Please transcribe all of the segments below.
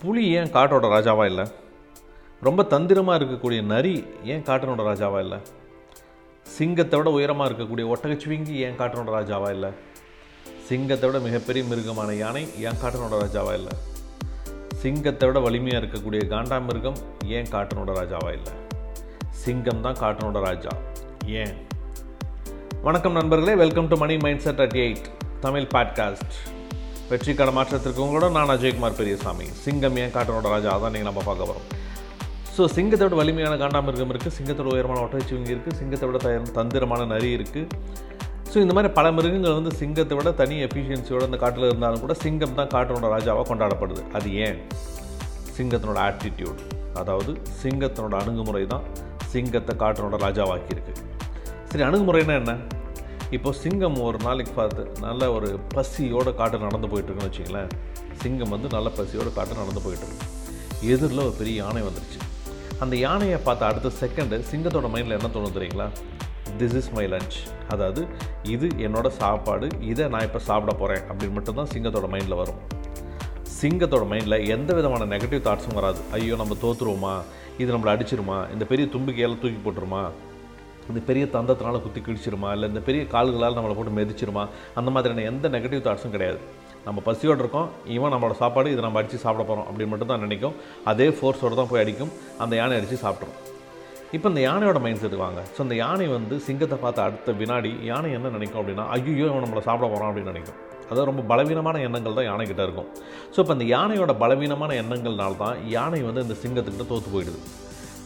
புலி ஏன் காட்டோட ராஜாவாக இல்லை? ரொம்ப தந்திரமாக இருக்கக்கூடிய நரி ஏன் காட்டனோட ராஜாவாக இல்லை? சிங்கத்தை விட உயரமாக இருக்கக்கூடிய ஒட்டகச்சிவிங்கி ஏன் காட்டனோட ராஜாவாக இல்லை? சிங்கத்தை விட மிகப்பெரிய மிருகமான யானை ஏன் காட்டனோட ராஜாவாக இல்லை? சிங்கத்தை விட வலிமையாக இருக்கக்கூடிய காண்டாமிருகம் ஏன் காட்டனோட ராஜாவாக இல்லை? சிங்கம் தான் காட்டனோட ராஜா. ஏன்? வணக்கம் நண்பர்களே welcome to money mind set at eight Tamil podcast வெற்றிக்கான மாற்றத்திற்கு உங்களோட நான் அஜயகுமார் பெரியசாமி. சிங்கம் ஏன் காட்டனோட ராஜா? அதான் நீங்கள் நம்ம பார்க்க போகிறோம் ஸோ சிங்கத்தோட வலிமையான காண்டாமிருகம் இருக்குது சிங்கத்தோட உயரமான ஒட்டச்சிவங்கி இருக்குது சிங்கத்தோட த தந்திரமான நரி இருக்குது ஸோ இந்த மாதிரி பல மிருகங்கள் வந்து சிங்கத்தை விட தனி எஃபிஷியன்சியோட இந்த காட்டில் இருந்தாலும் கூட சிங்கம் தான் காட்டனோட ராஜாவாக கொண்டாடப்படுது. அது ஏன்? சிங்கத்தினோட ஆட்டிடியூட் அதாவது சிங்கத்தினோட அணுகுமுறை தான் சிங்கத்தை காட்டனோட ராஜாவாக்கியிருக்கு. சரி அணுகுமுறைன்னா என்ன? இப்போ சிங்கம் ஒரு நாளைக்கு பார்த்து நல்ல ஒரு பசியோட காட்டு நடந்து போயிட்டுருக்குன்னு வச்சிங்களேன் சிங்கம் வந்து நல்ல பசியோட காட்டு நடந்து போயிட்டுருக்கு. எதிரில் ஒரு பெரிய யானை வந்துருச்சு. அந்த யானையை பார்த்த அடுத்த செகண்டு சிங்கத்தோட மைண்டில் என்ன தோணும் தெரியுங்களா? திஸ் இஸ் மை லஞ்ச் அதாவது இது என்னோட சாப்பாடு இதை நான் இப்போ சாப்பிட போகிறேன் அப்படின்னு மட்டும்தான் சிங்கத்தோட மைண்டில் வரும். சிங்கத்தோட மைண்டில் எந்த விதமான நெகட்டிவ் தாட்ஸும் வராது. ஐயோ நம்ம தோற்றுருவோமா இது நம்மளை அடிச்சிருமா? இந்த பெரிய தும்பிக்கையால் தூக்கி போட்டுருமா? இந்த பெரிய தந்தத்தினால குத்தி கிழிச்சிருமா? இல்லை இந்த பெரிய கால்களால் நம்மளை போட்டு மெதிச்சிருமா? அந்த மாதிரியான எந்த நெகட்டிவ் தாட்ஸும் கிடையாது. நம்ம பசியோடு இருக்கோம் இவன் நம்மளோட சாப்பாடு இதை நம்ம அடித்து சாப்பிட போகிறோம் அப்படின்னு மட்டும் தான் நினைக்கும். அதே ஃபோர்ஸோடு தான் போய் அடிக்கும். அந்த யானை அடித்து சாப்பிட்றோம் இப்போ இந்த யானையோட மைண்ட் செட் வாங்க. ஸோ இந்த யானை வந்து சிங்கத்தை பார்த்த அடுத்த வினாடி யானை என்ன நினைக்கும் அப்படின்னா ஐயோ இவன் நம்மளை சாப்பிட போகிறான் அப்படின்னு நினைக்கும். அதாவது ரொம்ப பலவீனமான எண்ணங்கள் தான் யானைக்கிட்ட இருக்கும். ஸோ இப்போ இந்த யானையோட பலவீனமான எண்ணங்கள்னால தான் யானை வந்து இந்த சிங்கத்துக்கிட்ட தோற்று போயிடுது.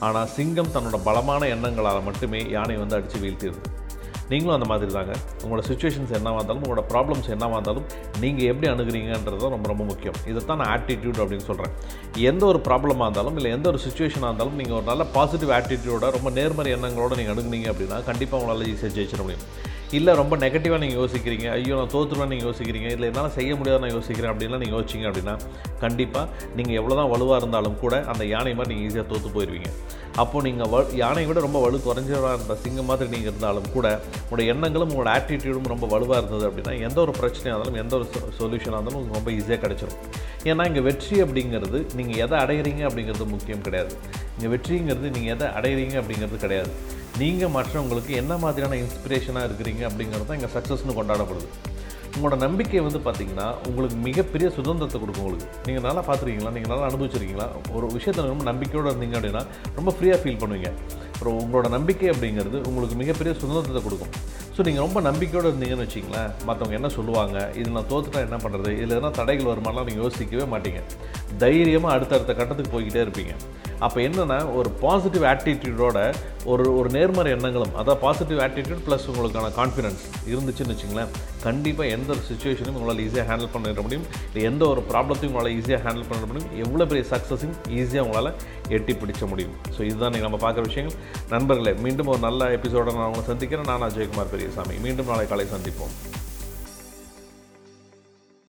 ஆனால் சிங்கம் தன்னோட பலமான எண்ணங்களால் மட்டுமே யானை வந்து அடித்து வீழ்த்திடுது நீங்களும் அந்த மாதிரி தாங்க. உங்களோட சுச்சுவேஷன்ஸ் என்னவாக இருந்தாலும் உங்களோட ப்ராப்ளம்ஸ் என்னவாக இருந்தாலும் நீங்கள் எப்படி அணுகிறீங்கன்றது தான் ரொம்ப ரொம்ப முக்கியம். இதை தான் நான் ஆட்டிடியூட் அப்படின்னு சொல்கிறேன் எந்த ஒரு ப்ராப்ளமாக இருந்தாலும் இல்லை எந்த ஒரு சுச்சுவேஷனாக இருந்தாலும் நீங்கள் ஒரு நல்ல பாசிட்டிவ் ஆட்டிடியூடோட ரொம்ப நேர்மறை எண்ணங்களோட நீங்கள் அணுகுனீங்க அப்படின்னா கண்டிப்பாக உங்களால் ஈஸியாக ஜெயிச்சிட முடியும். இல்லை ரொம்ப நெகட்டிவாக நீங்கள் யோசிக்கிறீங்க. ஐயோ நான் தோற்றுருவேன் நீங்கள் யோசிக்கிறீங்க. இல்லை என்னால் செய்ய முடியாது நான் யோசிக்கிறேன் அப்படின்லாம் நீங்கள் யோசிச்சிங்க அப்படின்னா கண்டிப்பாக நீங்கள் எவ்வளோ தான் வலுவாக இருந்தாலும் கூட அந்த யானை மாதிரி நீங்கள் ஈஸியாக தோற்று போயிடுவீங்க அப்போது நீங்கள் வ யானை விட ரொம்ப வலு குறைஞ்சவராக இருந்த சிங்கம் மாதிரி நீங்கள் இருந்தாலும் கூட உங்களோட எண்ணங்களும் உங்களோட ஆட்டிடியூடும் ரொம்ப வலுவாக இருந்தது அப்படின்னா எந்த ஒரு பிரச்சனையாக இருந்தாலும் எந்த ஒரு சொல்யூஷனாக இருந்தாலும் உங்களுக்கு ரொம்ப ஈஸியாக கிடச்சிரும். ஏன்னா இங்கே வெற்றி அப்படிங்கிறது நீங்கள் எதை அடையிறீங்க அப்படிங்கிறது முக்கியம் கிடையாது. இங்கே வெற்றிங்கிறது நீங்கள் எதை அடையிறீங்க அப்படிங்கிறது கிடையாது. நீங்கள் மற்றவங்களுக்கு என்ன மாதிரியான இன்ஸ்பிரேஷனாக இருக்கிறீங்க அப்படிங்கிறது தான் இங்கே சக்ஸஸ்னு கொண்டாடப்படுது. உங்களோட நம்பிக்கை வந்து பார்த்திங்கன்னா உங்களுக்கு மிகப்பெரிய சுதந்திரத்தை கொடுக்கும் உங்களுக்கு. நீங்கள் நல்லா பார்த்துருக்கீங்களா நீங்கள் நல்லா அனுபவிச்சிருக்கீங்களா? ஒரு விஷயத்தில் ரொம்ப நம்பிக்கையோடு இருந்தீங்க அப்படின்னா ரொம்ப ஃப்ரீயாக ஃபீல் பண்ணுவீங்க. அப்புறம் உங்களோட நம்பிக்கை அப்படிங்கிறது உங்களுக்கு மிகப்பெரிய சுதந்திரத்தை கொடுக்கும். ஸோ நீங்கள் ரொம்ப நம்பிக்கையோடு இருந்தீங்கன்னு வச்சிங்களேன் மற்றவங்க என்ன சொல்லுவாங்க இது நான் தோத்துட்டா என்ன பண்ணுறது இதில் எதனா தடைகள் வருமானலாம் நீங்கள் யோசிக்கவே மாட்டீங்க. தைரியமாக அடுத்தடுத்த கட்டத்துக்கு போய்கிட்டே இருப்பீங்க. அப்போ என்னென்னா ஒரு பாசிட்டிவ் ஆட்டிடியூடோட ஒரு ஒரு நேர்மறை எண்ணங்களும் அதான் பாசிட்டிவ் ஆட்டிடியூட் ப்ளஸ் உங்களுக்கான கான்ஃபிடன்ஸ் இருந்துச்சுன்னு வச்சுங்களேன் கண்டிப்பாக எந்த ஒரு சுச்சுவேஷனையும் உங்களால் ஈஸியாக ஹேண்டில் பண்ணிட முடியும். இல்லை எந்த ஒரு ப்ராப்ளத்தையும் உங்களால் ஈஸியாக ஹேண்டில் பண்ண முடியும். எவ்வளோ பெரிய சக்ஸஸையும் ஈஸியாக உங்களால் எட்டி பிடிச்ச முடியும். ஸோ இதுதான் நீங்கள் நம்ம பார்க்குற விஷயங்கள். நண்பர்களே மீண்டும் ஒரு நல்ல எபிசோட நான் உங்களை சந்திக்கிறேன். நான் அஜயகுமார் பெரியசாமி. மீண்டும் நாளை காலை சந்திப்போம்.